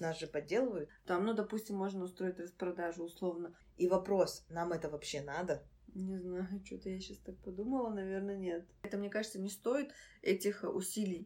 Нас же подделывают. Там, ну, допустим, можно устроить распродажу условно. И вопрос, нам это вообще надо? Не знаю, что-то я сейчас так подумала, наверное, нет. Это, мне кажется, не стоит этих усилий.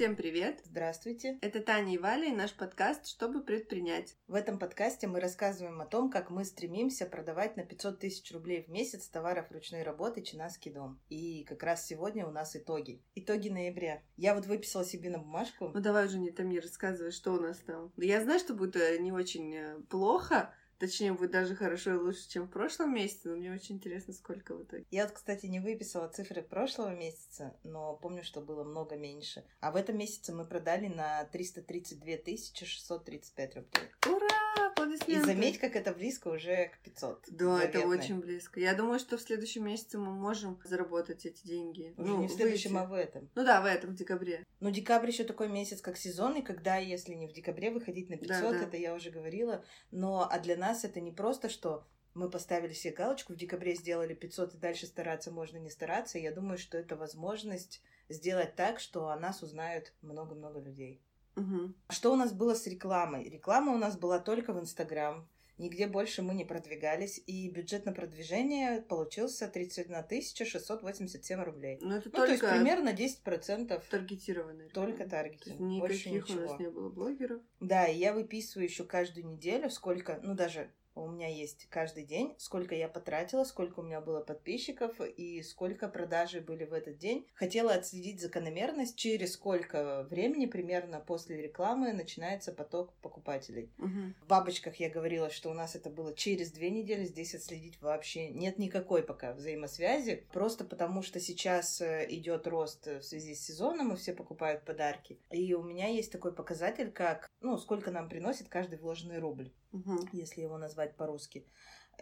Всем привет! Здравствуйте! Это Таня и Валя и наш подкаст «Чтобы предпринять». В этом подкасте мы рассказываем о том, как мы стремимся продавать на 500 тысяч рублей в месяц товаров ручной работы «Чинаский дом». И как раз сегодня у нас итоги. Итоги ноября. Я вот выписала себе на бумажку. Ну давай уже не Тамир, рассказывай, что у нас там. Я знаю, что будет э, не очень э, плохо, Точнее, будет даже хорошо и лучше, чем в прошлом месяце, но мне очень интересно, сколько в итоге. Я вот, кстати, не выписала цифры прошлого месяца, но помню, что было много меньше. А в этом месяце мы продали на 332 635 рублей. Ура! Аплодисменты! И заметь, как это близко уже к 500. Да, заветной. это очень близко. Я думаю, что в следующем месяце мы можем заработать эти деньги. Уже ну, не в следующем, выйти. а в этом. Ну да, в этом, в декабре. Ну, декабрь еще такой месяц, как сезонный, когда, если не в декабре выходить на 500, да, да. это я уже говорила. Но, а для нас нас это не просто, что мы поставили себе галочку, в декабре сделали 500, и дальше стараться можно не стараться. Я думаю, что это возможность сделать так, что о нас узнают много-много людей. Угу. Что у нас было с рекламой? Реклама у нас была только в Инстаграм. Нигде больше мы не продвигались, и бюджет на продвижение получился 31 687 рублей. Ну, это ну, только... то есть примерно 10%. Таргетированные. Только таргетинг. Никаких больше ничего. у нас не было блогеров. Да, и я выписываю еще каждую неделю, сколько, ну даже у меня есть каждый день, сколько я потратила, сколько у меня было подписчиков и сколько продажи были в этот день. Хотела отследить закономерность, через сколько времени примерно после рекламы начинается поток покупателей. Угу. В бабочках я говорила, что у нас это было через две недели, здесь отследить вообще нет никакой пока взаимосвязи, просто потому что сейчас э, идет рост в связи с сезоном, и все покупают подарки. И у меня есть такой показатель, как, ну, сколько нам приносит каждый вложенный рубль угу. если его назвать по-русски.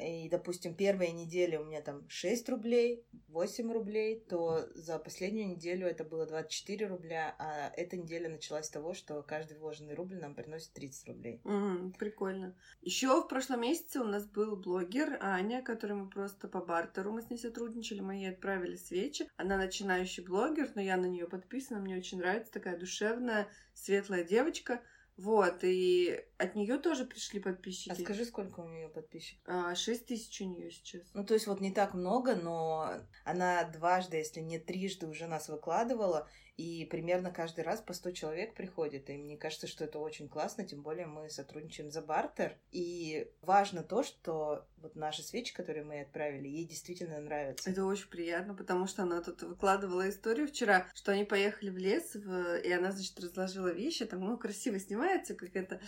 И, допустим, первая неделя у меня там 6 рублей, 8 рублей, то за последнюю неделю это было 24 рубля, а эта неделя началась с того, что каждый вложенный рубль нам приносит 30 рублей. Угу, прикольно. Еще в прошлом месяце у нас был блогер Аня, который мы просто по бартеру мы с ней сотрудничали, мы ей отправили свечи. Она начинающий блогер, но я на нее подписана, мне очень нравится, такая душевная, светлая девочка. Вот, и от нее тоже пришли подписчики. А скажи, сколько у нее подписчиков? А, шесть тысяч у нее сейчас. Ну, то есть вот не так много, но она дважды, если не трижды уже нас выкладывала, и примерно каждый раз по 100 человек приходит. И мне кажется, что это очень классно, тем более мы сотрудничаем за бартер. И важно то, что вот наши свечи, которые мы отправили, ей действительно нравятся. Это очень приятно, потому что она тут выкладывала историю вчера, что они поехали в лес, в... и она, значит, разложила вещи, там, ну, красиво снимается, как это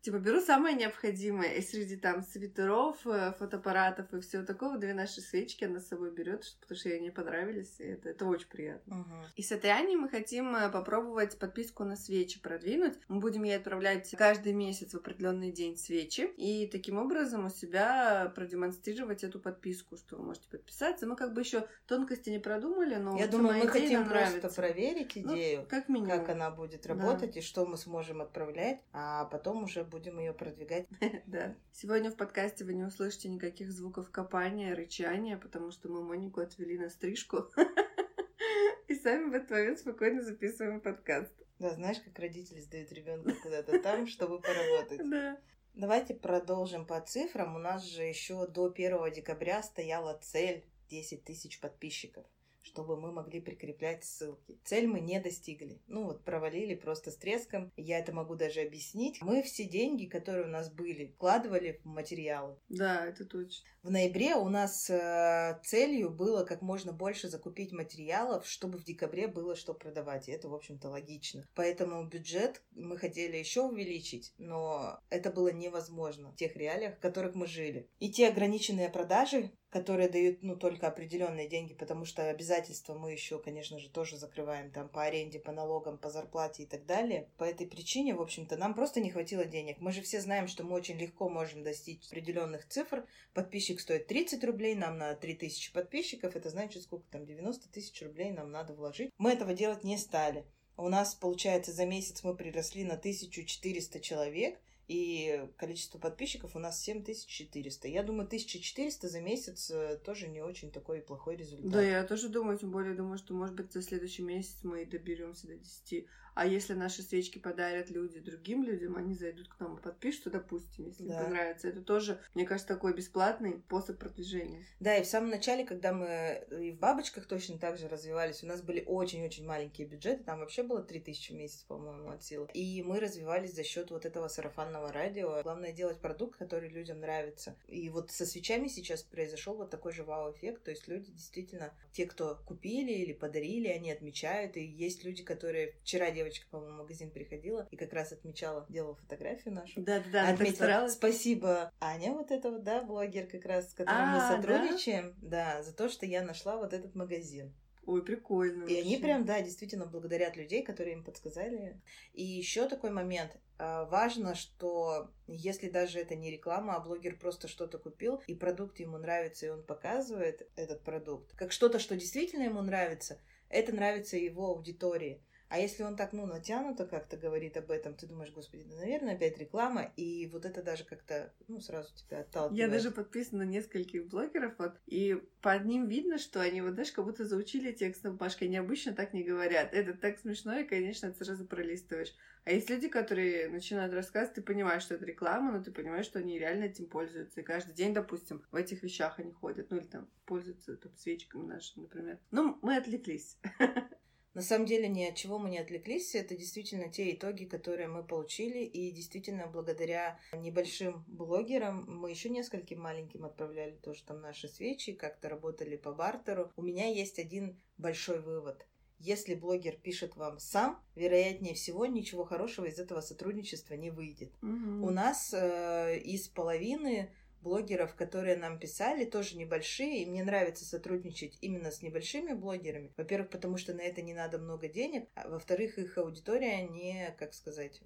Типа, беру самое необходимое, и среди там свитеров, э, фотоаппаратов и всего такого, две наши свечки она с собой берет, потому что ей не понравились, и это, это очень приятно. Угу. И с этой Аней мы хотим э, попробовать подписку на свечи продвинуть. Мы будем ей отправлять каждый месяц в определенный день свечи, и таким образом у себя продемонстрировать эту подписку, что вы можете подписаться. Мы как бы еще тонкости не продумали, но я думаю, мы хотим просто нравится. проверить ну, идею, ну, как, минимум. как она будет работать да. и что мы сможем отправлять, а потом уже будем ее продвигать. Да. Сегодня в подкасте вы не услышите никаких звуков копания, рычания, потому что мы Монику отвели на стрижку. И сами в этот момент спокойно записываем подкаст. Да, знаешь, как родители сдают ребенка куда-то там, чтобы поработать. Да. Давайте продолжим по цифрам. У нас же еще до 1 декабря стояла цель 10 тысяч подписчиков чтобы мы могли прикреплять ссылки. Цель мы не достигли. Ну вот провалили просто с треском. Я это могу даже объяснить. Мы все деньги, которые у нас были, вкладывали в материалы. Да, это точно. В ноябре у нас э, целью было как можно больше закупить материалов, чтобы в декабре было что продавать. И это, в общем-то, логично. Поэтому бюджет мы хотели еще увеличить, но это было невозможно в тех реалиях, в которых мы жили. И те ограниченные продажи, которые дают, ну, только определенные деньги, потому что обязательства мы еще, конечно же, тоже закрываем там по аренде, по налогам, по зарплате и так далее. По этой причине, в общем-то, нам просто не хватило денег. Мы же все знаем, что мы очень легко можем достичь определенных цифр. Подписчик стоит 30 рублей, нам на 3000 подписчиков, это значит, сколько там, 90 тысяч рублей нам надо вложить. Мы этого делать не стали. У нас, получается, за месяц мы приросли на 1400 человек, и количество подписчиков у нас 7400. Я думаю, 1400 за месяц э, тоже не очень такой плохой результат. Да, я тоже думаю, тем более думаю, что, может быть, за следующий месяц мы доберемся до 10. А если наши свечки подарят люди другим людям, они зайдут к нам и подпишутся, допустим, если да. им понравится. Это тоже, мне кажется, такой бесплатный способ продвижения. Да, и в самом начале, когда мы и в бабочках точно так же развивались, у нас были очень-очень маленькие бюджеты, там вообще было 3000 в месяц, по-моему, от силы. И мы развивались за счет вот этого сарафанного радио. Главное делать продукт, который людям нравится. И вот со свечами сейчас произошел вот такой же вау-эффект, то есть люди действительно, те, кто купили или подарили, они отмечают, и есть люди, которые вчера девочки девочка, по-моему, в магазин приходила и как раз отмечала, делала фотографию нашу. Да, да. Отметила. Спасибо, Аня, вот эта вот, да, блогер, как раз, с которым а, мы сотрудничаем, да? да, за то, что я нашла вот этот магазин. Ой, прикольно. И вообще. они прям, да, действительно благодарят людей, которые им подсказали. И еще такой момент. А, важно, что если даже это не реклама, а блогер просто что-то купил, и продукт ему нравится, и он показывает этот продукт, как что-то, что действительно ему нравится, это нравится его аудитории. А если он так, ну, натянуто как-то говорит об этом, ты думаешь, господи, да, наверное, опять реклама, и вот это даже как-то, ну, сразу тебя отталкивает. Я даже подписана на нескольких блогеров, вот, и по ним видно, что они, вот, знаешь, как будто заучили текст на бумажке, они обычно так не говорят. Это так смешно, и, конечно, ты сразу пролистываешь. А есть люди, которые начинают рассказывать, ты понимаешь, что это реклама, но ты понимаешь, что они реально этим пользуются. И каждый день, допустим, в этих вещах они ходят, ну, или там пользуются там, свечками нашими, например. Ну, мы отвлеклись. На самом деле ни от чего мы не отвлеклись. Это действительно те итоги, которые мы получили. И действительно благодаря небольшим блогерам, мы еще нескольким маленьким отправляли тоже там наши свечи, как-то работали по бартеру. У меня есть один большой вывод. Если блогер пишет вам сам, вероятнее всего ничего хорошего из этого сотрудничества не выйдет. Угу. У нас э, из половины блогеров, которые нам писали, тоже небольшие, и мне нравится сотрудничать именно с небольшими блогерами. Во-первых, потому что на это не надо много денег, а во-вторых, их аудитория не, как сказать,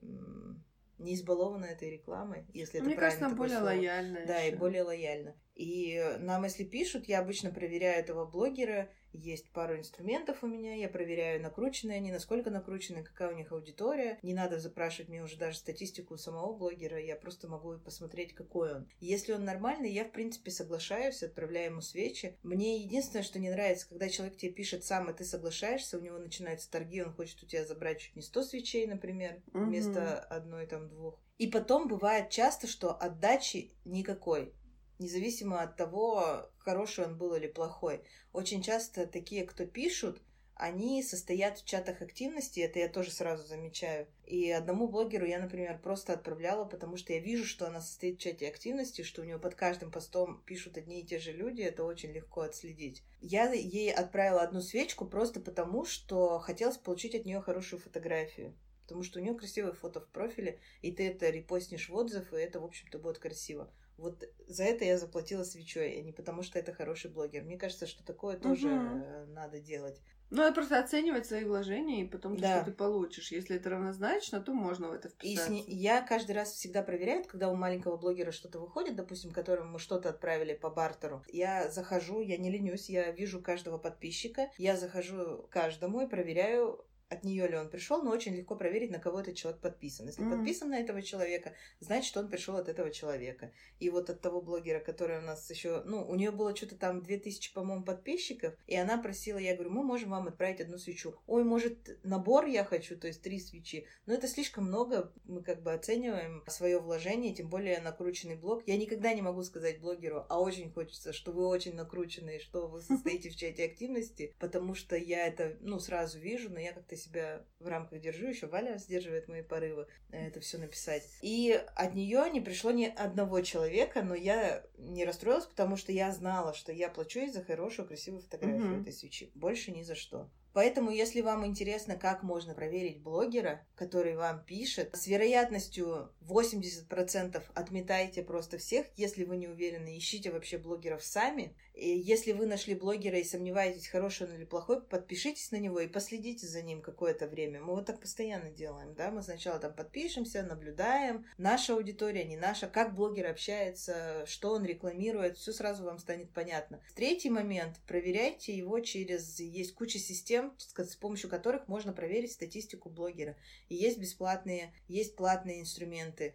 не избалована этой рекламой, если Мне это кажется, правильно более слово. лояльно. Да, еще. и более лояльно. И нам, если пишут, я обычно проверяю этого блогера, есть пару инструментов у меня, я проверяю, накрученные они, насколько накручены, какая у них аудитория. Не надо запрашивать мне уже даже статистику самого блогера, я просто могу посмотреть, какой он. Если он нормальный, я, в принципе, соглашаюсь, отправляю ему свечи. Мне единственное, что не нравится, когда человек тебе пишет сам, и ты соглашаешься, у него начинаются торги, он хочет у тебя забрать чуть не 100 свечей, например, вместо одной, там, двух. И потом бывает часто, что отдачи никакой независимо от того, хороший он был или плохой. Очень часто такие, кто пишут, они состоят в чатах активности, это я тоже сразу замечаю. И одному блогеру я, например, просто отправляла, потому что я вижу, что она состоит в чате активности, что у нее под каждым постом пишут одни и те же люди, это очень легко отследить. Я ей отправила одну свечку просто потому, что хотелось получить от нее хорошую фотографию. Потому что у нее красивое фото в профиле, и ты это репостнешь в отзыв, и это, в общем-то, будет красиво. Вот за это я заплатила свечой, а не потому что это хороший блогер. Мне кажется, что такое тоже угу. надо делать. Ну, это просто оценивать свои вложения и потом да. что ты получишь. Если это равнозначно, то можно в это вписаться. И я каждый раз всегда проверяю, когда у маленького блогера что-то выходит, допустим, которому мы что-то отправили по бартеру. Я захожу, я не ленюсь, я вижу каждого подписчика, я захожу каждому и проверяю, от нее ли он пришел, но очень легко проверить, на кого этот человек подписан. Если mm-hmm. подписан на этого человека, значит, он пришел от этого человека. И вот от того блогера, который у нас еще, ну, у нее было что-то там 2000, по-моему, подписчиков, и она просила, я говорю, мы можем вам отправить одну свечу. Ой, может, набор я хочу, то есть три свечи. Но это слишком много, мы как бы оцениваем свое вложение, тем более накрученный блог. Я никогда не могу сказать блогеру, а очень хочется, что вы очень накрученные, что вы состоите в чате активности, потому что я это, ну, сразу вижу, но я как-то себя в рамках держу, еще Валя сдерживает мои порывы это все написать. И от нее не пришло ни одного человека, но я не расстроилась, потому что я знала, что я плачу ей за хорошую, красивую фотографию mm-hmm. этой свечи. Больше ни за что. Поэтому, если вам интересно, как можно проверить блогера, который вам пишет, с вероятностью 80% отметайте просто всех, если вы не уверены, ищите вообще блогеров сами. И если вы нашли блогера и сомневаетесь, хороший он или плохой, подпишитесь на него и последите за ним какое-то время. Мы вот так постоянно делаем, да, мы сначала там подпишемся, наблюдаем, наша аудитория, не наша, как блогер общается, что он рекламирует, все сразу вам станет понятно. Третий момент, проверяйте его через, есть куча систем, систем, с помощью которых можно проверить статистику блогера. И есть бесплатные, есть платные инструменты.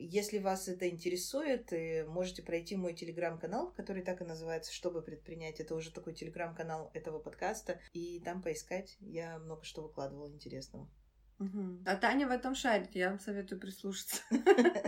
Если вас это интересует, можете пройти мой телеграм-канал, который так и называется «Чтобы предпринять». Это уже такой телеграм-канал этого подкаста. И там поискать. Я много что выкладывала интересного. Угу. А Таня в этом шарит, я вам советую прислушаться.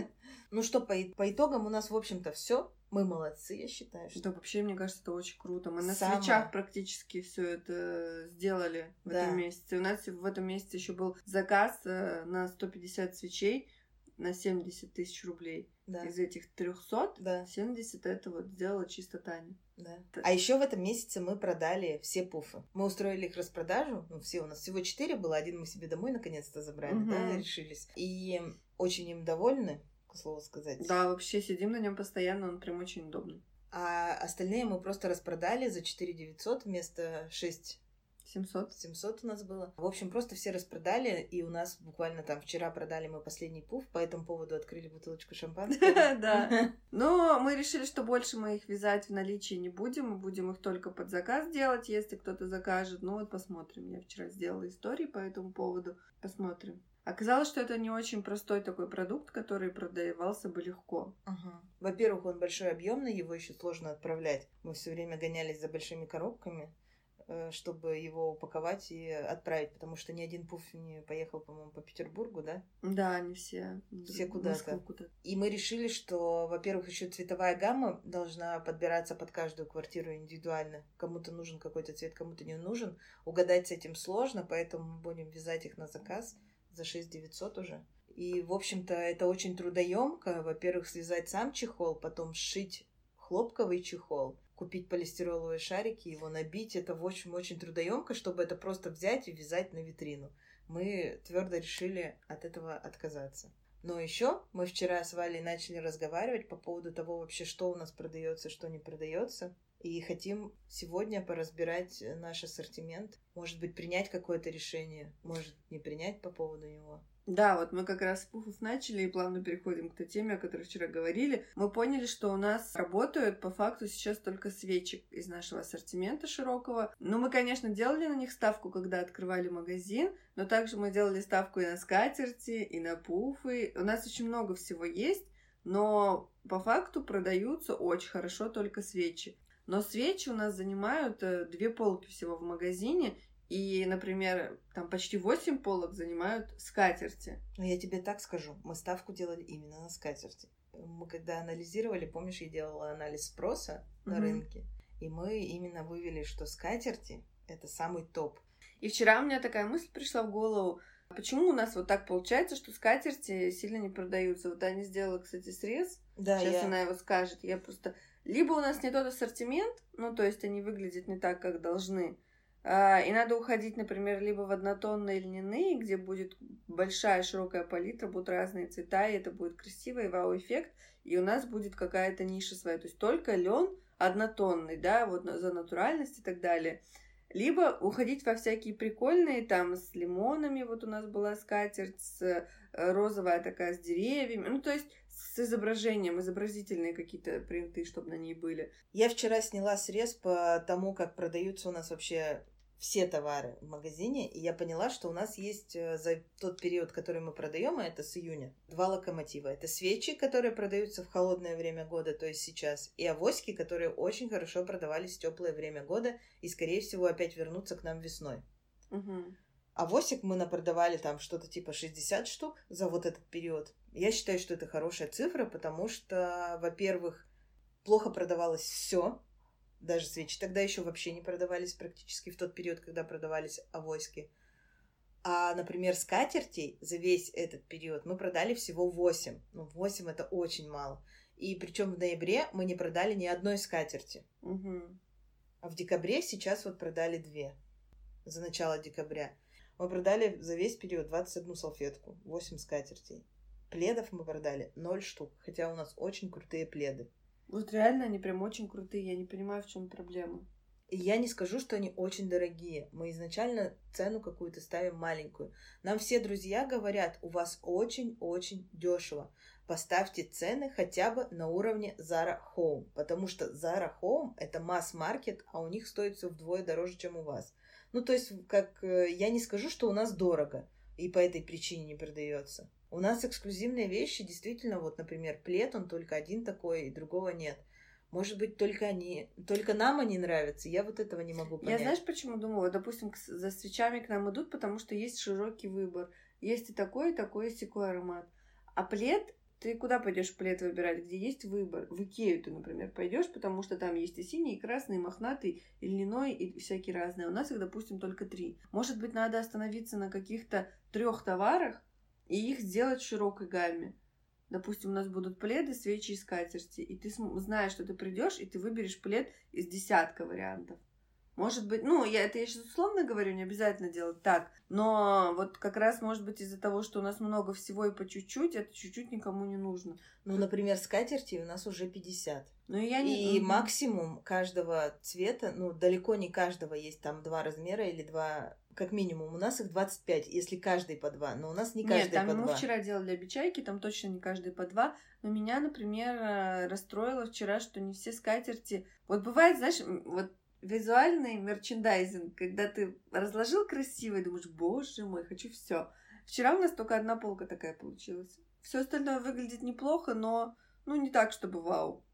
Ну что, по, по итогам у нас, в общем-то, все. Мы молодцы, я считаю. Что... Да, вообще, мне кажется, это очень круто. Мы на Самое... свечах практически все это сделали в да. этом месяце. У нас в этом месяце еще был заказ э, на 150 свечей на 70 тысяч рублей. Да. Из этих 300, да. 70 это вот сделала чисто Таня. Да. А еще в этом месяце мы продали все пуфы. Мы устроили их распродажу. Ну, все у нас всего четыре было. Один мы себе домой наконец-то забрали, угу. да, решились. И очень им довольны к слову сказать. Да, вообще сидим на нем постоянно, он прям очень удобный. А остальные мы просто распродали за 4 900 вместо 6 700. 700 у нас было. В общем, просто все распродали, и у нас буквально там вчера продали мы последний пуф, по этому поводу открыли бутылочку шампанского. Да. Но мы решили, что больше мы их вязать в наличии не будем, мы будем их только под заказ делать, если кто-то закажет. Ну вот посмотрим. Я вчера сделала истории по этому поводу. Посмотрим. Оказалось, что это не очень простой такой продукт, который продавался бы легко. Угу. Во-первых, он большой объемный, его еще сложно отправлять. Мы все время гонялись за большими коробками, э, чтобы его упаковать и отправить, потому что ни один пуф не поехал, по-моему, по Петербургу, да? Да, не все. Все куда-то. Куда и мы решили, что, во-первых, еще цветовая гамма должна подбираться под каждую квартиру индивидуально. Кому-то нужен какой-то цвет, кому-то не нужен. Угадать с этим сложно, поэтому мы будем вязать их на заказ за 6 900 уже. И, в общем-то, это очень трудоемко. Во-первых, связать сам чехол, потом сшить хлопковый чехол, купить полистироловые шарики, его набить. Это, в общем, очень трудоемко, чтобы это просто взять и вязать на витрину. Мы твердо решили от этого отказаться. Но еще мы вчера с Валей начали разговаривать по поводу того вообще, что у нас продается, что не продается. И хотим сегодня поразбирать наш ассортимент. Может быть, принять какое-то решение, может, не принять по поводу него. Да, вот мы как раз с пуфов начали и плавно переходим к той теме, о которой вчера говорили. Мы поняли, что у нас работают по факту сейчас только свечи из нашего ассортимента широкого. Но мы, конечно, делали на них ставку, когда открывали магазин, но также мы делали ставку и на скатерти, и на пуфы. У нас очень много всего есть, но по факту продаются очень хорошо только свечи. Но свечи у нас занимают э, две полки всего в магазине, и, например, там почти 8 полок занимают скатерти. Ну, я тебе так скажу, мы ставку делали именно на скатерти. Мы когда анализировали, помнишь, я делала анализ спроса на угу. рынке, и мы именно вывели, что скатерти — это самый топ. И вчера у меня такая мысль пришла в голову, Почему у нас вот так получается, что скатерти сильно не продаются? Вот Аня сделала, кстати, срез. Да, Сейчас я... она его скажет. Я просто либо у нас не тот ассортимент, ну, то есть они выглядят не так, как должны, а, и надо уходить, например, либо в однотонные льняные, где будет большая широкая палитра, будут разные цвета, и это будет красивый вау-эффект, и у нас будет какая-то ниша своя. То есть только лен однотонный, да, вот за натуральность и так далее. Либо уходить во всякие прикольные, там, с лимонами, вот у нас была скатерть, с э, розовая такая с деревьями, ну, то есть с изображением, изобразительные какие-то принты, чтобы на ней были. Я вчера сняла срез по тому, как продаются у нас вообще все товары в магазине, и я поняла, что у нас есть э, за тот период, который мы продаем, а это с июня, два локомотива. Это свечи, которые продаются в холодное время года, то есть сейчас, и авоськи, которые очень хорошо продавались в теплое время года и, скорее всего, опять вернутся к нам весной. Угу. Авосик мы напродавали там что-то типа 60 штук за вот этот период. Я считаю, что это хорошая цифра, потому что, во-первых, плохо продавалось все, даже свечи тогда еще вообще не продавались практически в тот период, когда продавались авоськи. А, например, скатертей за весь этот период мы продали всего 8. Ну, 8 это очень мало. И причем в ноябре мы не продали ни одной скатерти. Угу. А в декабре сейчас вот продали две. За начало декабря. Мы продали за весь период 21 салфетку, 8 скатертей. Пледов мы продали 0 штук, хотя у нас очень крутые пледы. Вот реально они прям очень крутые, я не понимаю, в чем проблема. И я не скажу, что они очень дорогие. Мы изначально цену какую-то ставим маленькую. Нам все друзья говорят, у вас очень-очень дешево. Поставьте цены хотя бы на уровне Zara Home, потому что Zara Home это масс-маркет, а у них стоит все вдвое дороже, чем у вас. Ну, то есть, как э, я не скажу, что у нас дорого, и по этой причине не продается. У нас эксклюзивные вещи, действительно, вот, например, плед, он только один такой, и другого нет. Может быть, только они, только нам они нравятся. Я вот этого не могу понять. Я знаешь, почему думаю? Допустим, за свечами к нам идут, потому что есть широкий выбор. Есть и такой, и такой, и такой аромат. А плед, ты куда пойдешь плед выбирать, где есть выбор? В Икею ты, например, пойдешь, потому что там есть и синий, и красный, и мохнатый, и льняной, и всякие разные. У нас их, допустим, только три. Может быть, надо остановиться на каких-то трех товарах, и их сделать в широкой гамме. Допустим, у нас будут пледы, свечи и скатерти, и ты знаешь, что ты придешь, и ты выберешь плед из десятка вариантов. Может быть, ну, я это я сейчас условно говорю, не обязательно делать так, но вот как раз, может быть, из-за того, что у нас много всего и по чуть-чуть, это чуть-чуть никому не нужно. Ну, например, скатерти у нас уже 50. Ну, я не... И максимум каждого цвета, ну, далеко не каждого есть там два размера или два как минимум. У нас их 25, если каждый по два. Но у нас не каждый Нет, там по мы два. вчера делали обечайки, там точно не каждый по два. Но меня, например, э, расстроило вчера, что не все скатерти... Вот бывает, знаешь, вот визуальный мерчендайзинг, когда ты разложил красиво и думаешь, боже мой, хочу все. Вчера у нас только одна полка такая получилась. Все остальное выглядит неплохо, но ну не так, чтобы вау.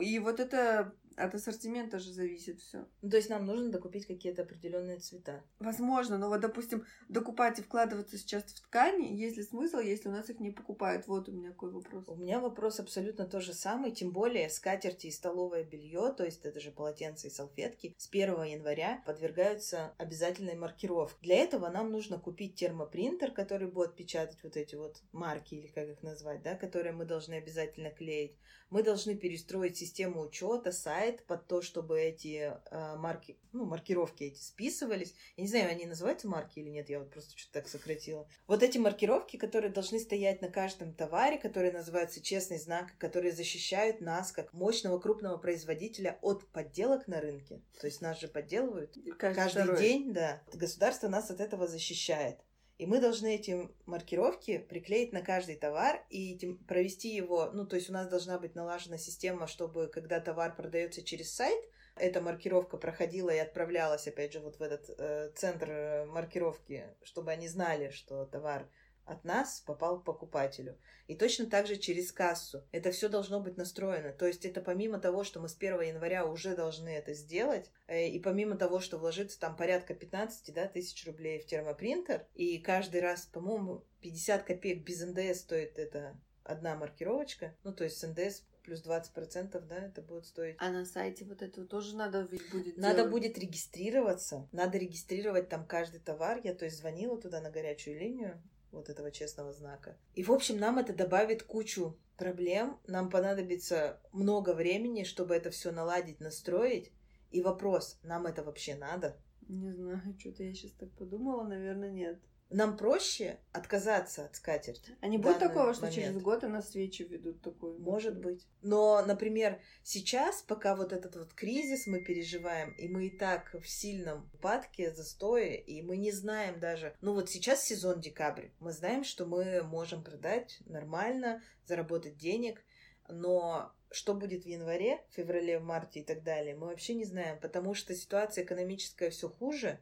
И вот это от ассортимента же зависит все. Ну, то есть нам нужно докупить какие-то определенные цвета. Возможно, но вот, допустим, докупать и вкладываться сейчас в ткани, есть ли смысл, если у нас их не покупают? Вот у меня какой вопрос. У меня вопрос абсолютно тот же самый, тем более скатерти и столовое белье, то есть это же полотенца и салфетки, с 1 января подвергаются обязательной маркировке. Для этого нам нужно купить термопринтер, который будет печатать вот эти вот марки, или как их назвать, да, которые мы должны обязательно клеить. Мы должны перестроить систему учета, сайт под то, чтобы эти э, марки, ну, маркировки эти списывались. Я не знаю, они называются марки или нет, я вот просто что-то так сократила. Вот эти маркировки, которые должны стоять на каждом товаре, которые называются честный знак, которые защищают нас как мощного крупного производителя от подделок на рынке. То есть нас же подделывают Каждый, каждый второй. день, да. Государство нас от этого защищает. И мы должны эти маркировки приклеить на каждый товар и провести его, ну, то есть у нас должна быть налажена система, чтобы когда товар продается через сайт, эта маркировка проходила и отправлялась, опять же, вот в этот э, центр э, маркировки, чтобы они знали, что товар от нас попал к покупателю. И точно так же через кассу. Это все должно быть настроено. То есть это помимо того, что мы с 1 января уже должны это сделать, э, и помимо того, что вложиться там порядка 15 да, тысяч рублей в термопринтер, и каждый раз, по-моему, 50 копеек без НДС стоит это одна маркировочка. Ну, то есть с НДС плюс 20%, да, это будет стоить. А на сайте вот этого тоже надо ведь будет Надо делать. будет регистрироваться, надо регистрировать там каждый товар. Я, то есть, звонила туда на горячую линию вот этого честного знака. И, в общем, нам это добавит кучу проблем. Нам понадобится много времени, чтобы это все наладить, настроить. И вопрос, нам это вообще надо? Не знаю, что-то я сейчас так подумала, наверное, нет. Нам проще отказаться от скатерти. А не будет такого, что момент. через год и на свечи ведут такой? Может быть. Но, например, сейчас, пока вот этот вот кризис мы переживаем, и мы и так в сильном упадке, застое, и мы не знаем даже... Ну вот сейчас сезон декабрь. Мы знаем, что мы можем продать нормально, заработать денег, но что будет в январе, феврале, марте и так далее, мы вообще не знаем, потому что ситуация экономическая все хуже,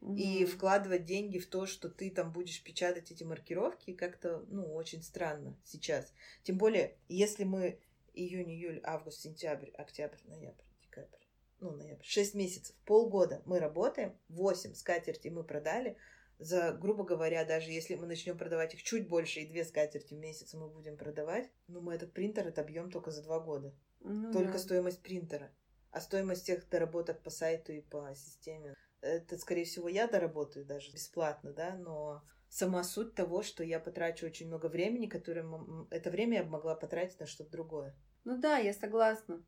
и вкладывать деньги в то, что ты там будешь печатать эти маркировки, как-то, ну, очень странно сейчас. Тем более, если мы июнь, июль, август, сентябрь, октябрь, ноябрь, декабрь, ну, ноябрь, 6 месяцев, полгода мы работаем, 8 скатерти мы продали, за, грубо говоря, даже если мы начнем продавать их чуть больше, и две скатерти в месяц мы будем продавать, ну, мы этот принтер отобьем только за два года. Ну Только да. стоимость принтера. А стоимость всех доработок по сайту и по системе, это, скорее всего, я доработаю даже бесплатно, да, но сама суть того, что я потрачу очень много времени, которое это время я бы могла потратить на что-то другое. Ну да, я согласна,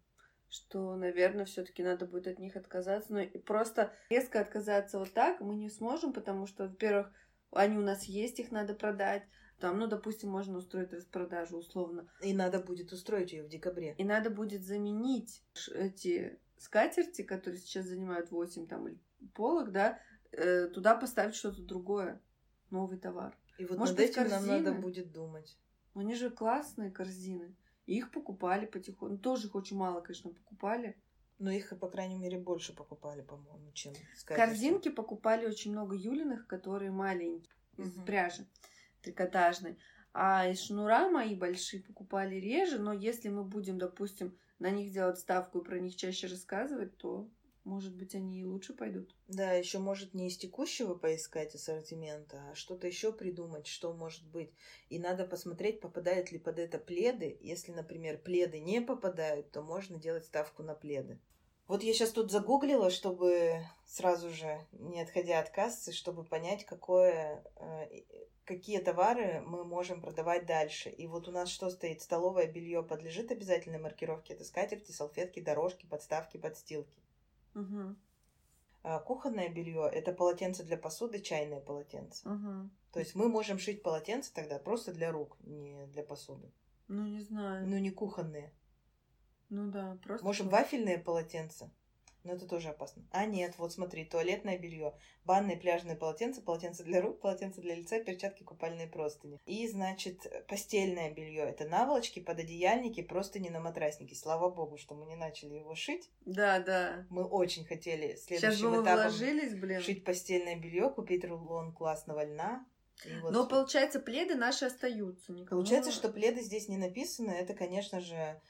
что, наверное, все-таки надо будет от них отказаться. Но и просто резко отказаться вот так мы не сможем, потому что, во-первых, они у нас есть, их надо продать. Там, ну, допустим, можно устроить распродажу условно. И надо будет устроить ее в декабре. И надо будет заменить эти скатерти, которые сейчас занимают 8 там или полок, да, э, туда поставить что-то другое, новый товар. И вот Может над быть, этим нам надо корзины? будет думать. Они же классные корзины. И их покупали потихоньку. Ну, тоже их очень мало, конечно, покупали. Но их, по крайней мере, больше покупали, по-моему, чем скатерти. Корзинки покупали очень много Юлиных, которые маленькие, из Мгм. пряжи трикотажной. А из шнура мои большие покупали реже, но если мы будем, допустим, на них делать ставку и про них чаще рассказывать, то может быть, они и лучше пойдут. Да, еще может не из текущего поискать ассортимента, а что-то еще придумать, что может быть. И надо посмотреть, попадают ли под это пледы. Если, например, пледы не попадают, то можно делать ставку на пледы. Вот я сейчас тут загуглила, чтобы сразу же, не отходя от кассы, чтобы понять, какое, э, какие товары мы можем продавать дальше. И вот у нас что стоит? Столовое белье подлежит обязательной маркировке. Это скатерти, салфетки, дорожки, подставки, подстилки. Угу. А кухонное белье это полотенце для посуды, чайное полотенце. Угу. То есть мы можем шить полотенце тогда просто для рук, не для посуды. Ну, не знаю. Ну, не кухонные. Ну да, просто. Можем вафельные полотенца. Но это тоже опасно. А нет, вот смотри, туалетное белье, банные пляжные полотенца, полотенца для рук, полотенца для лица, перчатки, купальные простыни. И, значит, постельное белье. Это наволочки, пододеяльники, просто не на матрасники. Слава богу, что мы не начали его шить. Да, да. Мы очень хотели Сейчас бы мы этапом вложились, блин. шить постельное белье, купить рулон классного льна. Вот Но получается, пледы наши остаются. Никому... Получается, что пледы здесь не написаны. Это, конечно же,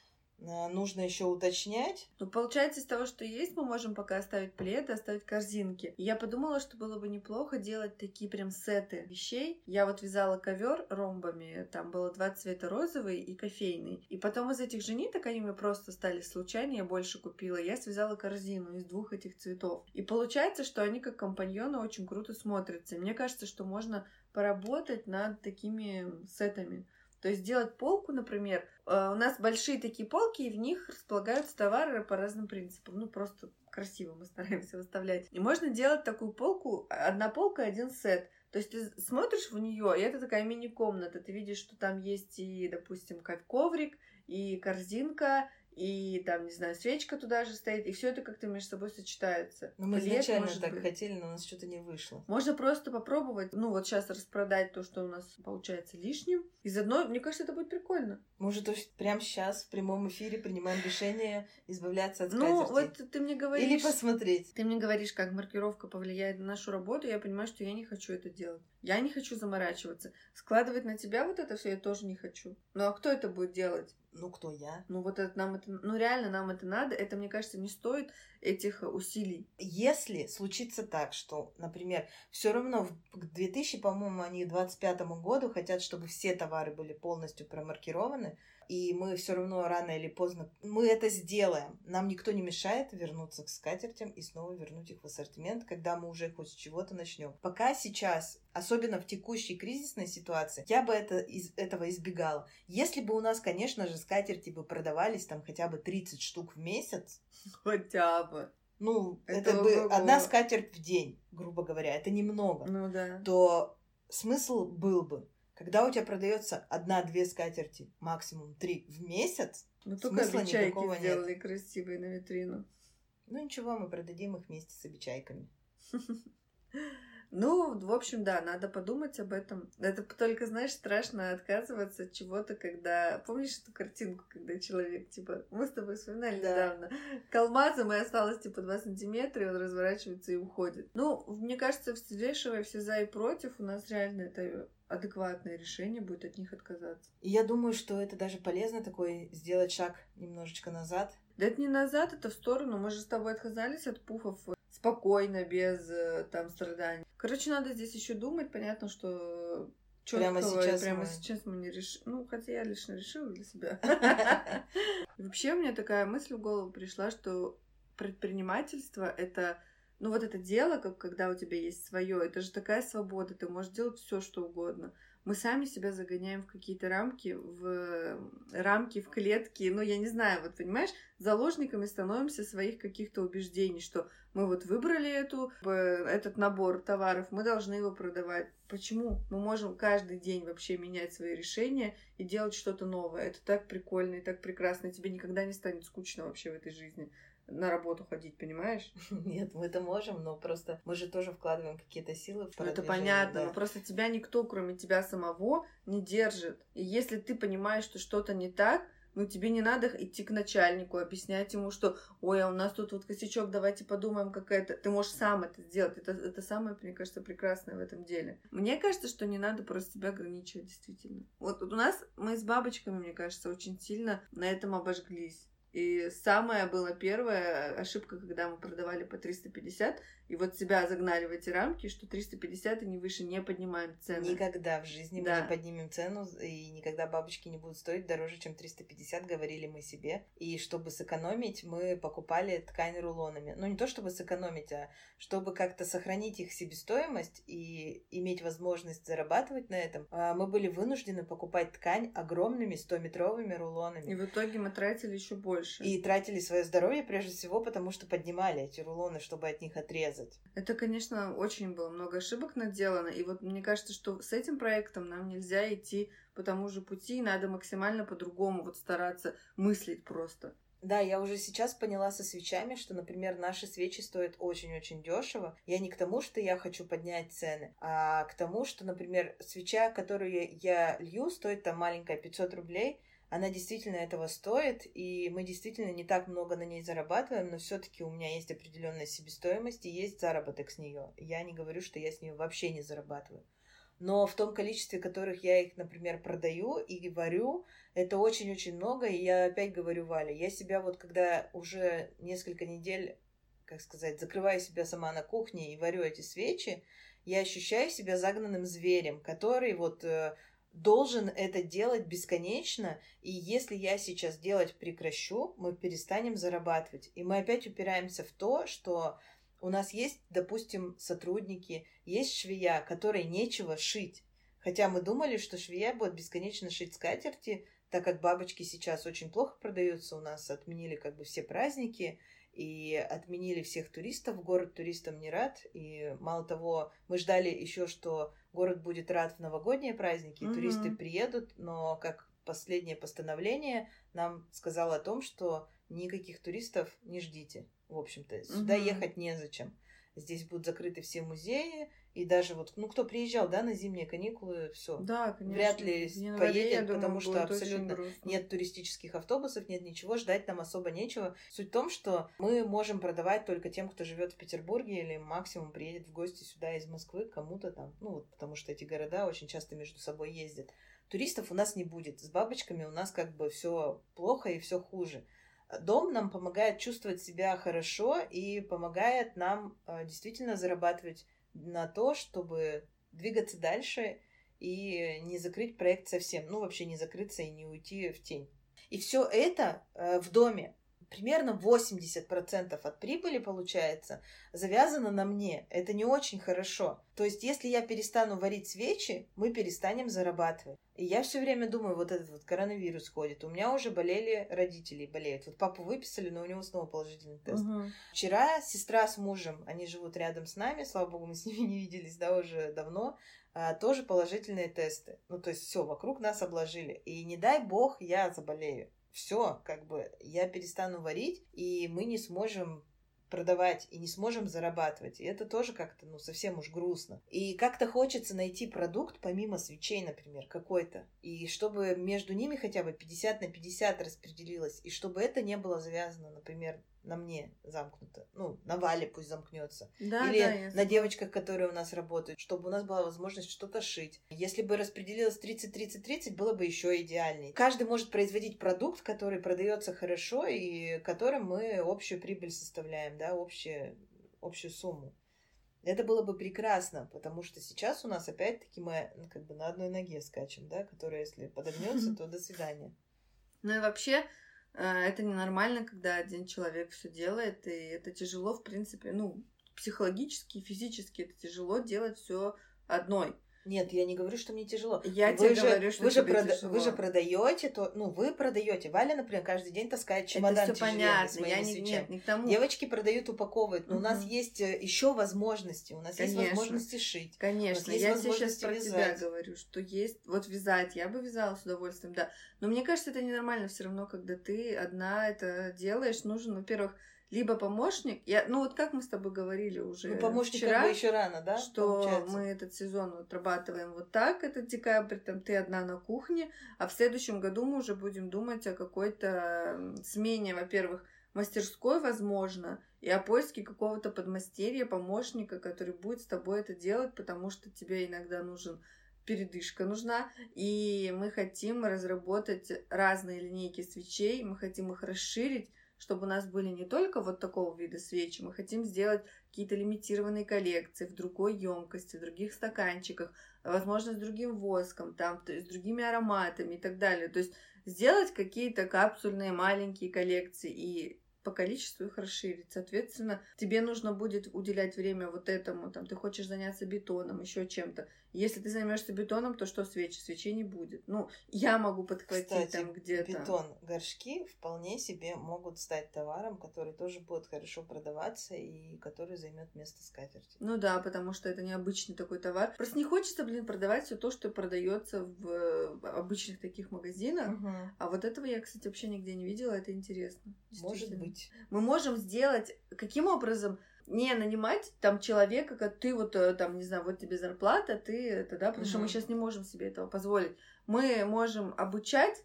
нужно еще уточнять. Ну, получается, из того, что есть, мы можем пока оставить пледы, оставить корзинки. Я подумала, что было бы неплохо делать такие прям сеты вещей. Я вот вязала ковер ромбами, там было два цвета, розовый и кофейный. И потом из этих же ниток они мне просто стали случайно, я больше купила. Я связала корзину из двух этих цветов. И получается, что они как компаньоны очень круто смотрятся. мне кажется, что можно поработать над такими сетами. То есть сделать полку, например, э, у нас большие такие полки, и в них располагаются товары по разным принципам. Ну, просто красиво мы стараемся выставлять. И можно делать такую полку, одна полка, один сет. То есть ты смотришь в нее, и это такая мини-комната. Ты видишь, что там есть и, допустим, как коврик, и корзинка, и там, не знаю, свечка туда же стоит, и все это как-то между собой сочетается. Ну, мы Плед, изначально так быть. хотели, но у нас что-то не вышло. Можно просто попробовать, ну, вот сейчас распродать то, что у нас получается лишним. И заодно, мне кажется, это будет прикольно. Может, прямо сейчас в прямом эфире принимаем решение избавляться от Ну, вот ты мне говоришь... Или посмотреть. Ты мне говоришь, как маркировка повлияет на нашу работу, я понимаю, что я не хочу это делать. Я не хочу заморачиваться. Складывать на тебя вот это все я тоже не хочу. Ну, а кто это будет делать? Ну, кто я? Ну, вот это нам это... Ну, реально нам это надо. Это, мне кажется, не стоит этих усилий. Если случится так, что, например, все равно к 2000, по-моему, они 25 году хотят, чтобы все товары были полностью промаркированы, и мы все равно рано или поздно мы это сделаем. Нам никто не мешает вернуться к скатертям и снова вернуть их в ассортимент, когда мы уже хоть с чего-то начнем. Пока сейчас, особенно в текущей кризисной ситуации, я бы это, из этого избегала. Если бы у нас, конечно же, скатерти бы продавались там хотя бы 30 штук в месяц. Хотя бы. Ну, это, это бы одна скатерть в день, грубо говоря, это немного. Ну да. То смысл был бы когда у тебя продается одна-две скатерти, максимум три в месяц, ну, только обечайки сделали нет. красивые на витрину. Ну ничего, мы продадим их вместе с обечайками. Ну, в общем, да, надо подумать об этом. Это только, знаешь, страшно отказываться от чего-то, когда... Помнишь эту картинку, когда человек, типа, мы с тобой вспоминали да. недавно, к алмазам и осталось, типа, 2 сантиметра, и он разворачивается и уходит. Ну, мне кажется, взвешивая все за и против, у нас реально это адекватное решение будет от них отказаться. И я думаю, что это даже полезно такой сделать шаг немножечко назад. Да это не назад, это в сторону. Мы же с тобой отказались от пуфов спокойно, без э, там страданий. Короче, надо здесь еще думать. Понятно, что четкого прямо сейчас, прямо мы... сейчас мы не решим. Ну, хотя я лично решила для себя. Вообще, у меня такая мысль в голову пришла, что предпринимательство это ну вот это дело, как когда у тебя есть свое, это же такая свобода, ты можешь делать все, что угодно. Мы сами себя загоняем в какие-то рамки, в рамки, в клетки. Ну, я не знаю, вот понимаешь, заложниками становимся своих каких-то убеждений, что мы вот выбрали эту, этот набор товаров, мы должны его продавать. Почему? Мы можем каждый день вообще менять свои решения и делать что-то новое. Это так прикольно и так прекрасно. Тебе никогда не станет скучно вообще в этой жизни на работу ходить, понимаешь? Нет, мы это можем, но просто мы же тоже вкладываем какие-то силы в Ну, это понятно, да. но просто тебя никто, кроме тебя самого, не держит. И если ты понимаешь, что что-то не так, Ну, тебе не надо идти к начальнику, объяснять ему, что, ой, а у нас тут вот косячок, давайте подумаем, какая-то... Ты можешь сам это сделать. Это, это самое, мне кажется, прекрасное в этом деле. Мне кажется, что не надо просто себя ограничивать, действительно. Вот, вот у нас мы с бабочками, мне кажется, очень сильно на этом обожглись. И самая была первая ошибка, когда мы продавали по 350, и вот себя загнали в эти рамки, что 350 и не выше не поднимаем цены. Никогда в жизни да. мы не поднимем цену, и никогда бабочки не будут стоить дороже, чем 350, говорили мы себе. И чтобы сэкономить, мы покупали ткань рулонами. Ну, не то чтобы сэкономить, а чтобы как-то сохранить их себестоимость и иметь возможность зарабатывать на этом, а, мы были вынуждены покупать ткань огромными 100-метровыми рулонами. И в итоге мы тратили еще больше. И тратили свое здоровье прежде всего, потому что поднимали эти рулоны, чтобы от них отрезать резать. Это, конечно, очень было много ошибок наделано. И вот мне кажется, что с этим проектом нам нельзя идти по тому же пути, надо максимально по-другому вот стараться мыслить просто. Да, я уже сейчас поняла со свечами, что, например, наши свечи стоят очень-очень дешево. Я не к тому, что я хочу поднять цены, а к тому, что, например, свеча, которую я лью, стоит там маленькая 500 рублей, она действительно этого стоит, и мы действительно не так много на ней зарабатываем, но все-таки у меня есть определенная себестоимость и есть заработок с нее. Я не говорю, что я с нее вообще не зарабатываю. Но в том количестве, которых я их, например, продаю и варю, это очень-очень много. И я опять говорю, Валя, я себя вот когда уже несколько недель, как сказать, закрываю себя сама на кухне и варю эти свечи, я ощущаю себя загнанным зверем, который вот э, должен это делать бесконечно, и если я сейчас делать прекращу, мы перестанем зарабатывать. И мы опять упираемся в то, что у нас есть, допустим, сотрудники, есть швея, которой нечего шить. Хотя мы думали, что швея будет бесконечно шить скатерти, так как бабочки сейчас очень плохо продаются, у нас отменили как бы все праздники, и отменили всех туристов, город туристам не рад, и мало того, мы ждали еще, что город будет рад в новогодние праздники, mm-hmm. туристы приедут, но как последнее постановление нам сказало о том, что никаких туристов не ждите. В общем-то, сюда mm-hmm. ехать незачем. Здесь будут закрыты все музеи, и даже вот, ну, кто приезжал, да, на зимние каникулы, все. Да, конечно. Вряд ли январе, поедет, думаю, потому что абсолютно нет туристических автобусов, нет ничего, ждать нам особо нечего. Суть в том, что мы можем продавать только тем, кто живет в Петербурге или максимум приедет в гости сюда из Москвы кому-то там. Ну, вот, потому что эти города очень часто между собой ездят. Туристов у нас не будет. С бабочками у нас как бы все плохо и все хуже. Дом нам помогает чувствовать себя хорошо и помогает нам э, действительно зарабатывать на то, чтобы двигаться дальше и не закрыть проект совсем. Ну, вообще не закрыться и не уйти в тень. И все это э, в доме примерно 80% от прибыли, получается, завязано на мне. Это не очень хорошо. То есть, если я перестану варить свечи, мы перестанем зарабатывать. И я все время думаю, вот этот вот коронавирус ходит. У меня уже болели родители, болеют. Вот папу выписали, но у него снова положительный тест. Угу. Вчера сестра с мужем, они живут рядом с нами, слава богу, мы с ними не виделись, да, уже давно, а, тоже положительные тесты. Ну, то есть все, вокруг нас обложили. И не дай бог я заболею все, как бы я перестану варить, и мы не сможем продавать и не сможем зарабатывать. И это тоже как-то, ну, совсем уж грустно. И как-то хочется найти продукт, помимо свечей, например, какой-то. И чтобы между ними хотя бы 50 на 50 распределилось. И чтобы это не было завязано, например, на мне замкнуто. Ну, на Вале пусть замкнется. Да, Или да, на девочках, которые у нас работают, чтобы у нас была возможность что-то шить. Если бы распределилось 30-30-30, было бы еще идеальней. Каждый может производить продукт, который продается хорошо и которым мы общую прибыль составляем, да, общую, общую сумму. Это было бы прекрасно, потому что сейчас у нас опять-таки мы ну, как бы на одной ноге скачем, да, которая если подогнется, то до свидания. Ну и вообще, это ненормально, когда один человек все делает, и это тяжело, в принципе, ну, психологически, физически это тяжело делать все одной. Нет, я не говорю, что мне тяжело. Я вы тебе же, говорю, что вы же, прода- тяжело. вы же продаете, то, ну, вы продаете. Валя, например, каждый день таскает чемодан Это все понятно, я не, нет, не к тому. Девочки продают, упаковывают, но угу. у нас есть еще возможности, у нас Конечно. есть возможности шить. Конечно, я тебе сейчас про вязать. тебя говорю, что есть, вот вязать, я бы вязала с удовольствием, да. Но мне кажется, это ненормально все равно, когда ты одна это делаешь, нужен, во-первых, либо помощник, я, ну вот как мы с тобой говорили уже Ну, помощник вчера, как бы еще рано, да? что получается? мы этот сезон отрабатываем вот так, этот декабрь, там ты одна на кухне, а в следующем году мы уже будем думать о какой-то смене, во-первых, мастерской, возможно, и о поиске какого-то подмастерья, помощника, который будет с тобой это делать, потому что тебе иногда нужен передышка нужна, и мы хотим разработать разные линейки свечей, мы хотим их расширить, чтобы у нас были не только вот такого вида свечи, мы хотим сделать какие-то лимитированные коллекции в другой емкости, в других стаканчиках, возможно, с другим воском, там, то есть с другими ароматами и так далее. То есть сделать какие-то капсульные маленькие коллекции и по количеству их расширить. Соответственно, тебе нужно будет уделять время вот этому, там, ты хочешь заняться бетоном, еще чем-то. Если ты займешься бетоном, то что свечи? Свечей не будет. Ну, я могу подхватить Кстати, там где-то. бетон, горшки вполне себе могут стать товаром, который тоже будет хорошо продаваться и который займет место скатерти. Ну да, потому что это необычный такой товар. Просто не хочется, блин, продавать все то, что продается в обычных таких магазинах. Мгм. А вот этого я, кстати, вообще нигде не видела, это интересно. Может Действительно. Быть. Мы можем сделать, каким образом, не нанимать там человека, как ты вот э, там, не знаю, вот тебе зарплата, ты это, да, потому что мы сейчас не можем себе этого позволить. Мы можем обучать,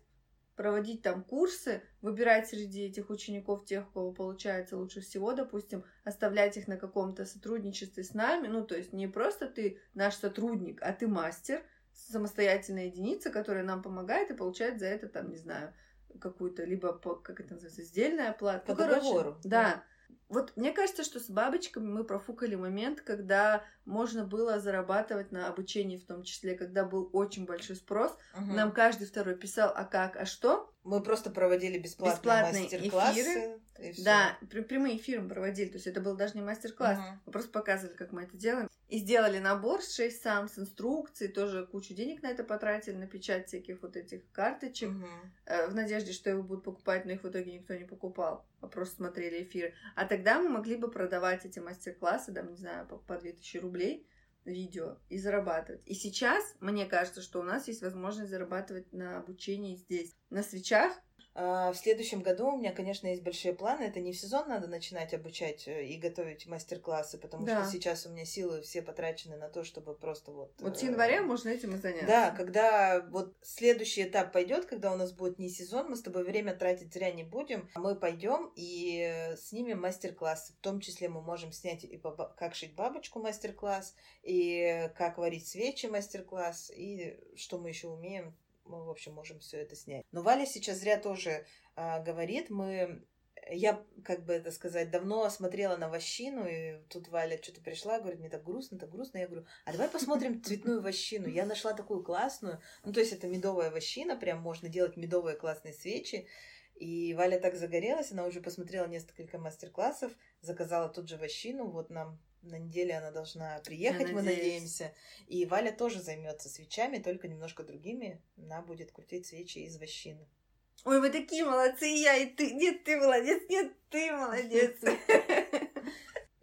проводить там курсы, выбирать среди этих учеников тех, у кого получается лучше всего, допустим, оставлять их на каком-то сотрудничестве с нами, ну, то есть не просто ты наш сотрудник, а ты мастер, самостоятельная единица, которая нам помогает и получает за это, там, не знаю, какую-то, либо, по, как это называется, сдельная плата. По Ну, короче, договору, Да. да. Вот мне кажется, что с бабочками мы профукали момент, когда можно было зарабатывать на обучении в том числе, когда был очень большой спрос. Мгм. Нам каждый второй писал, а как, а что? Мы просто проводили бесплатные, Бесплатные мастер-классы. эфиры. и всё. Да, пр- прямые эфиры мы проводили, то есть это был даже не мастер-класс, Мгм. мы просто показывали, как мы это делаем. И сделали набор с 6 сам, с инструкцией, тоже кучу денег на это потратили, на печать всяких вот этих карточек. Э, в надежде, что его будут покупать, но их в итоге никто не покупал, а просто смотрели эфиры. А тогда мы могли бы продавать эти мастер-классы, там, не знаю, по, по 2000 рублей видео и зарабатывать. И сейчас, мне кажется, что у нас есть возможность зарабатывать на обучении здесь. На свечах В следующем году у меня, конечно, есть большие планы. Это не в сезон надо начинать обучать э, и готовить мастер-классы, потому Да. что сейчас у меня силы все потрачены на то, чтобы просто вот... вот с э, января можно этим и заняться. Да, когда вот следующий этап пойдет, когда у нас будет не сезон, мы с тобой время тратить зря не будем. Мы пойдем и снимем мастер-класс. В том числе мы можем снять и как шить бабочку мастер-класс, и как варить свечи мастер-класс, и что мы еще умеем. Мы, в общем, можем все это снять. Но Валя сейчас зря тоже а, говорит. Мы я, как бы это сказать, давно смотрела на вощину, и тут Валя что-то пришла, говорит, мне так грустно, так грустно. Я говорю, а давай посмотрим цветную вощину. Я нашла такую классную. Ну, то есть это медовая вощина, прям можно делать медовые классные свечи. И Валя так загорелась, она уже посмотрела несколько мастер-классов, заказала тут же вощину, вот нам на неделе она должна приехать, Я мы надеюсь. надеемся. И Валя тоже займется свечами, только немножко другими. Она будет крутить свечи из вощины. Ой, вы такие молодцы, и я, и ты. Нет, ты молодец, нет, ты молодец.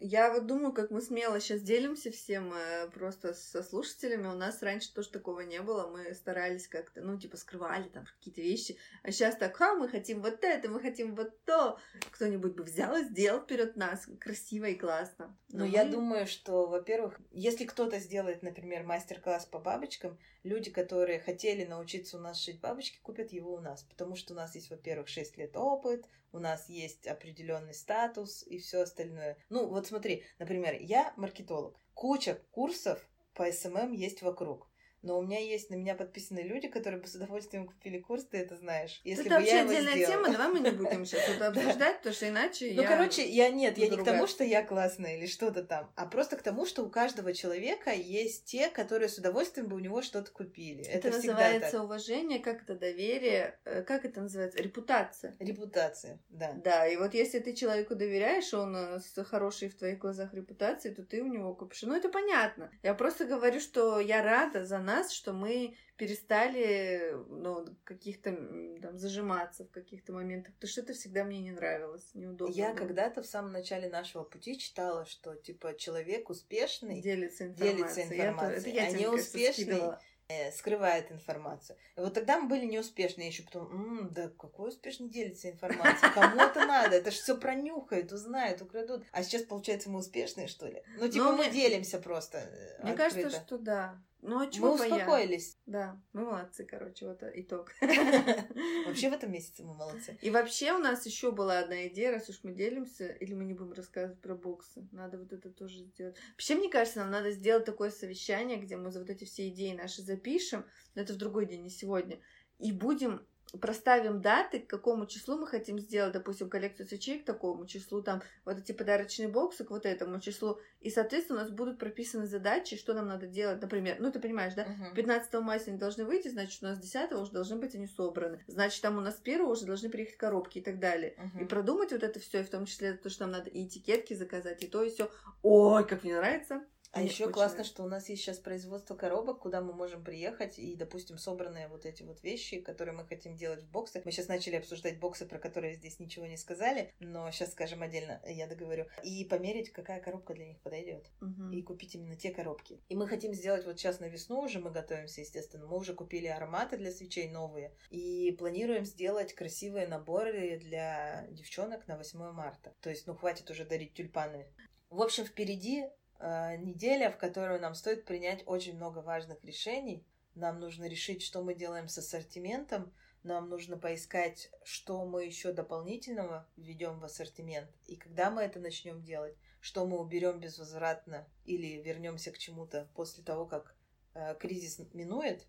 Я вот думаю, как мы смело сейчас делимся всем э, просто со слушателями. У нас раньше тоже такого не было. Мы старались как-то, ну, типа, скрывали там какие-то вещи. А сейчас так, ха, мы хотим вот это, мы хотим вот то. Кто-нибудь бы взял и сделал вперед нас. Красиво и классно. Ну, Но я мы- думаю, что, во-первых, если кто-то сделает, например, мастер-класс по бабочкам, люди, которые хотели научиться у нас шить бабочки, купят его у нас. Потому что у нас есть, во-первых, 6 лет опыт, у нас есть определенный статус и все остальное. Ну, вот смотри, например, я маркетолог. Куча курсов по SMM есть вокруг. Но у меня есть на меня подписаны люди, которые бы с удовольствием купили курс, ты это знаешь. Если это бы вообще я отдельная сделала. тема, давай мы не будем сейчас это обсуждать, потому что иначе Ну, короче, я нет, я не к тому, что я классная или что-то там, а просто к тому, что у каждого человека есть те, которые с удовольствием бы у него что-то купили. Это, называется уважение, как это доверие, э, как это называется, репутация. Репутация, да. Да, и вот если ты человеку доверяешь, он э, с хорошей в твоих глазах репутацией, то ты у него купишь. Ну, это понятно. Я просто говорю, что я рада за нас, что мы перестали, ну, каких-то м, там зажиматься в каких-то моментах, потому что это всегда мне не нравилось, неудобно. Я было. когда-то в самом начале нашего пути читала, что типа человек успешный делится информацией. делится информацией, это я а неуспешный э, скрывает информацию. И вот тогда мы были неуспешны. Я еще потом, м-м, да какой успешно делится информацией? Кому это надо? Это же все пронюхают, узнают, украдут. А сейчас, получается, мы успешные, что ли? Ну, типа, Ну, мы мы- делимся просто. э, Мне открыто. кажется, что да. Ну, а чего Мы успокоились. Да, мы молодцы, короче, вот итог. Вообще в этом месяце мы молодцы. И вообще у нас еще была одна идея, раз уж мы делимся, или мы не будем рассказывать про боксы. Надо вот это тоже сделать. Вообще, мне кажется, нам надо сделать такое совещание, где мы за вот эти все идеи наши запишем, но это в другой день, не сегодня, и будем проставим даты, к какому числу мы хотим сделать, допустим, коллекцию свечей к такому числу, там, вот эти подарочные боксы к вот этому числу, и, соответственно, у нас будут прописаны задачи, что нам надо делать, например, ну, ты понимаешь, да, Мгм. 15 мая они должны выйти, значит, у нас 10 уже должны быть они собраны. Значит, там у нас 1 уже должны приехать коробки и так далее. Мгм. И продумать вот это все, и в том числе то, что нам надо и этикетки заказать, и то, и все. Ой, как мне нравится. А Мне еще очень классно, нравится. что у нас есть сейчас производство коробок, куда мы можем приехать и, допустим, собранные вот эти вот вещи, которые мы хотим делать в боксы. Мы сейчас начали обсуждать боксы, про которые здесь ничего не сказали, но сейчас скажем отдельно, я договорю. И померить, какая коробка для них подойдет. Мгм. И купить именно те коробки. И мы хотим сделать вот сейчас на весну уже, мы готовимся, естественно. Мы уже купили ароматы для свечей новые. И планируем сделать красивые наборы для девчонок на 8 марта. То есть, ну, хватит уже дарить тюльпаны. В общем, впереди э, неделя, в которую нам стоит принять очень много важных решений. Нам нужно решить, что мы делаем с ассортиментом. Нам нужно поискать, что мы еще дополнительного введем в ассортимент. И когда мы это начнем делать, что мы уберем безвозвратно или вернемся к чему-то после того, как э, кризис минует.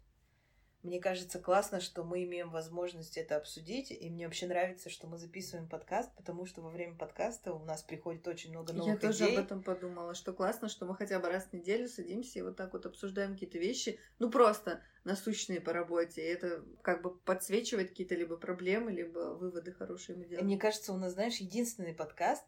Мне кажется классно, что мы имеем возможность это обсудить, и мне вообще нравится, что мы записываем подкаст, потому что во время подкаста у нас приходит очень много новых Я тоже идей. об этом подумала, что классно, что мы хотя бы раз в неделю садимся и вот так вот обсуждаем какие-то вещи, ну просто насущные по работе, и это как бы подсвечивает какие-то либо проблемы, либо выводы хорошие мы делаем. Мне кажется, у нас, знаешь, единственный подкаст,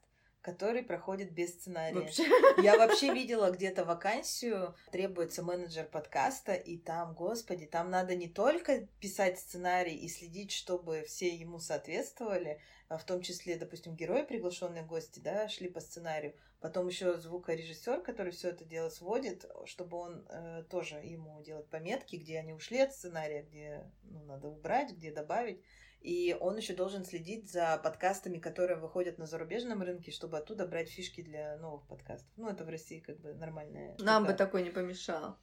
который проходит без сценария. Вообще. Я вообще видела где-то вакансию, требуется менеджер подкаста, и там, господи, там надо не только писать сценарий и следить, чтобы все ему соответствовали, а в том числе, допустим, герои, приглашенные гости, да, шли по сценарию, потом еще звукорежиссер, который все это дело сводит, чтобы он э, тоже ему делать пометки, где они ушли от сценария, где ну, надо убрать, где добавить. И он еще должен следить за подкастами, которые выходят на зарубежном рынке, чтобы оттуда брать фишки для новых подкастов. Ну, это в России как бы нормальная Нам бы штука. такой не помешал.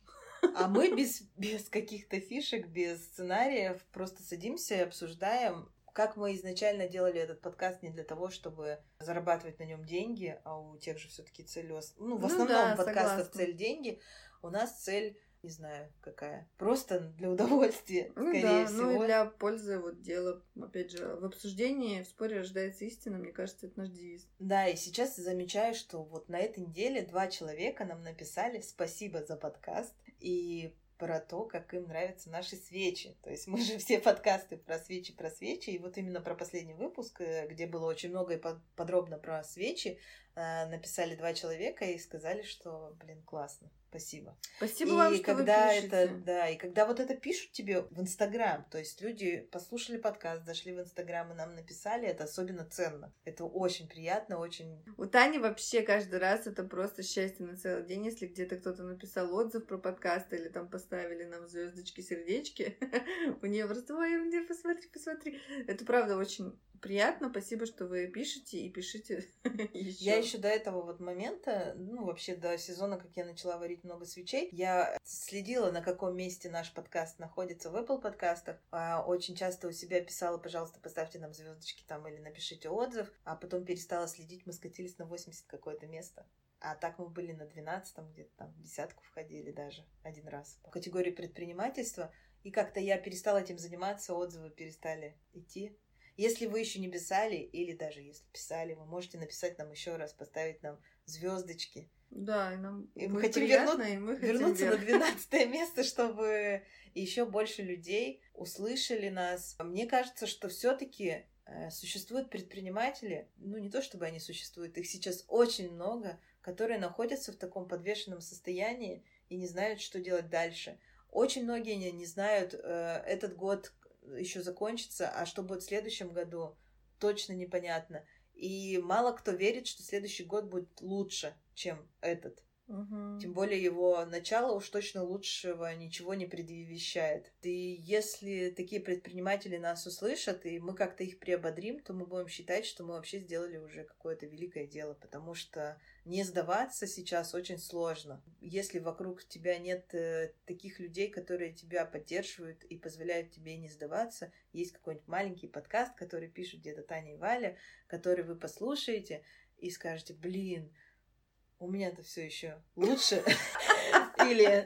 А мы без, без каких-то фишек, без сценариев просто садимся и обсуждаем, как мы изначально делали этот подкаст не для того, чтобы зарабатывать на нем деньги, а у тех же все-таки цель... Ну, в Ну основном да, подкастов согласна. цель деньги. У нас цель, не знаю, какая. Просто для удовольствия, Ну скорее да, всего. ну и для пользы вот дела, опять же, в обсуждении, в споре рождается истина, мне кажется, это наш девиз. Да, и сейчас замечаю, что вот на этой неделе два человека нам написали спасибо за подкаст и про то, как им нравятся наши свечи. То есть мы же все подкасты про свечи, про свечи, и вот именно про последний выпуск, э, где было очень много и под- подробно про свечи, написали два человека и сказали, что, блин, классно, спасибо. Спасибо и вам, что когда вы пишете. это, да, и когда вот это пишут тебе в Инстаграм, то есть люди послушали подкаст, зашли в Инстаграм и нам написали, это особенно ценно. Это очень приятно, очень У Тани вообще каждый раз это просто счастье на целый день, если где-то кто-то написал отзыв про подкаст или там поставили нам звездочки, сердечки. У нее просто, ой, мне посмотри, посмотри. Это правда очень приятно. Спасибо, что вы пишете и пишите еще. Я еще до этого вот момента, ну, вообще до сезона, как я начала варить много свечей, я следила, на каком месте наш подкаст находится в Apple подкастах. А, Очень часто у себя писала, пожалуйста, поставьте нам звездочки там или напишите отзыв, а потом перестала следить, мы скатились на 80 какое-то место. А так мы были на 12 где-то там, в десятку входили даже один раз. В категории предпринимательства. И как-то я перестала этим заниматься, отзывы перестали идти. Если вы еще не писали, или даже если писали, вы можете написать нам еще раз, поставить нам звездочки. Да, и нам И мы хотим приятно, вернуть- и мы хотим Вернуться на вверх. 12 место, чтобы еще больше людей услышали нас. Мне кажется, что все-таки существуют предприниматели, ну не то чтобы они существуют, их сейчас очень много, которые находятся в таком подвешенном состоянии и не знают, что делать дальше. Очень многие не, не знают, э, этот год еще закончится, а что будет в следующем году, точно непонятно. И мало кто верит, что следующий год будет лучше, чем этот. Угу. Тем более его начало уж точно лучшего ничего не предвещает. И если такие предприниматели нас услышат, и мы как-то их приободрим, то мы будем считать, что мы вообще сделали уже какое-то великое дело, потому что не сдаваться сейчас очень сложно. Если вокруг тебя нет э, таких людей, которые тебя поддерживают и позволяют тебе не сдаваться, есть какой-нибудь маленький подкаст, который пишут где-то Таня и Валя, который вы послушаете и скажете, блин, у меня-то все еще лучше. Или...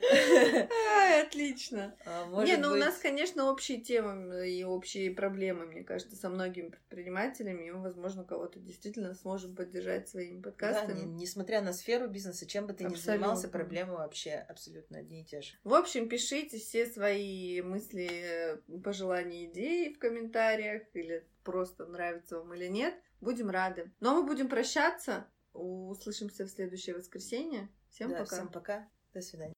Отлично. А, не, ну у нас, конечно, общие темы и общие проблемы, мне кажется, со многими предпринимателями, и возможно, кого-то действительно сможем поддержать своими подкастами. Несмотря на сферу бизнеса, чем бы ты ни занимался, проблемы вообще абсолютно одни и те же. В общем, пишите все свои мысли, пожелания, идеи в комментариях, или просто нравится вам или нет. Будем рады. Но мы будем прощаться. Услышимся в следующее воскресенье. Всем да, пока. Всем пока. До свидания.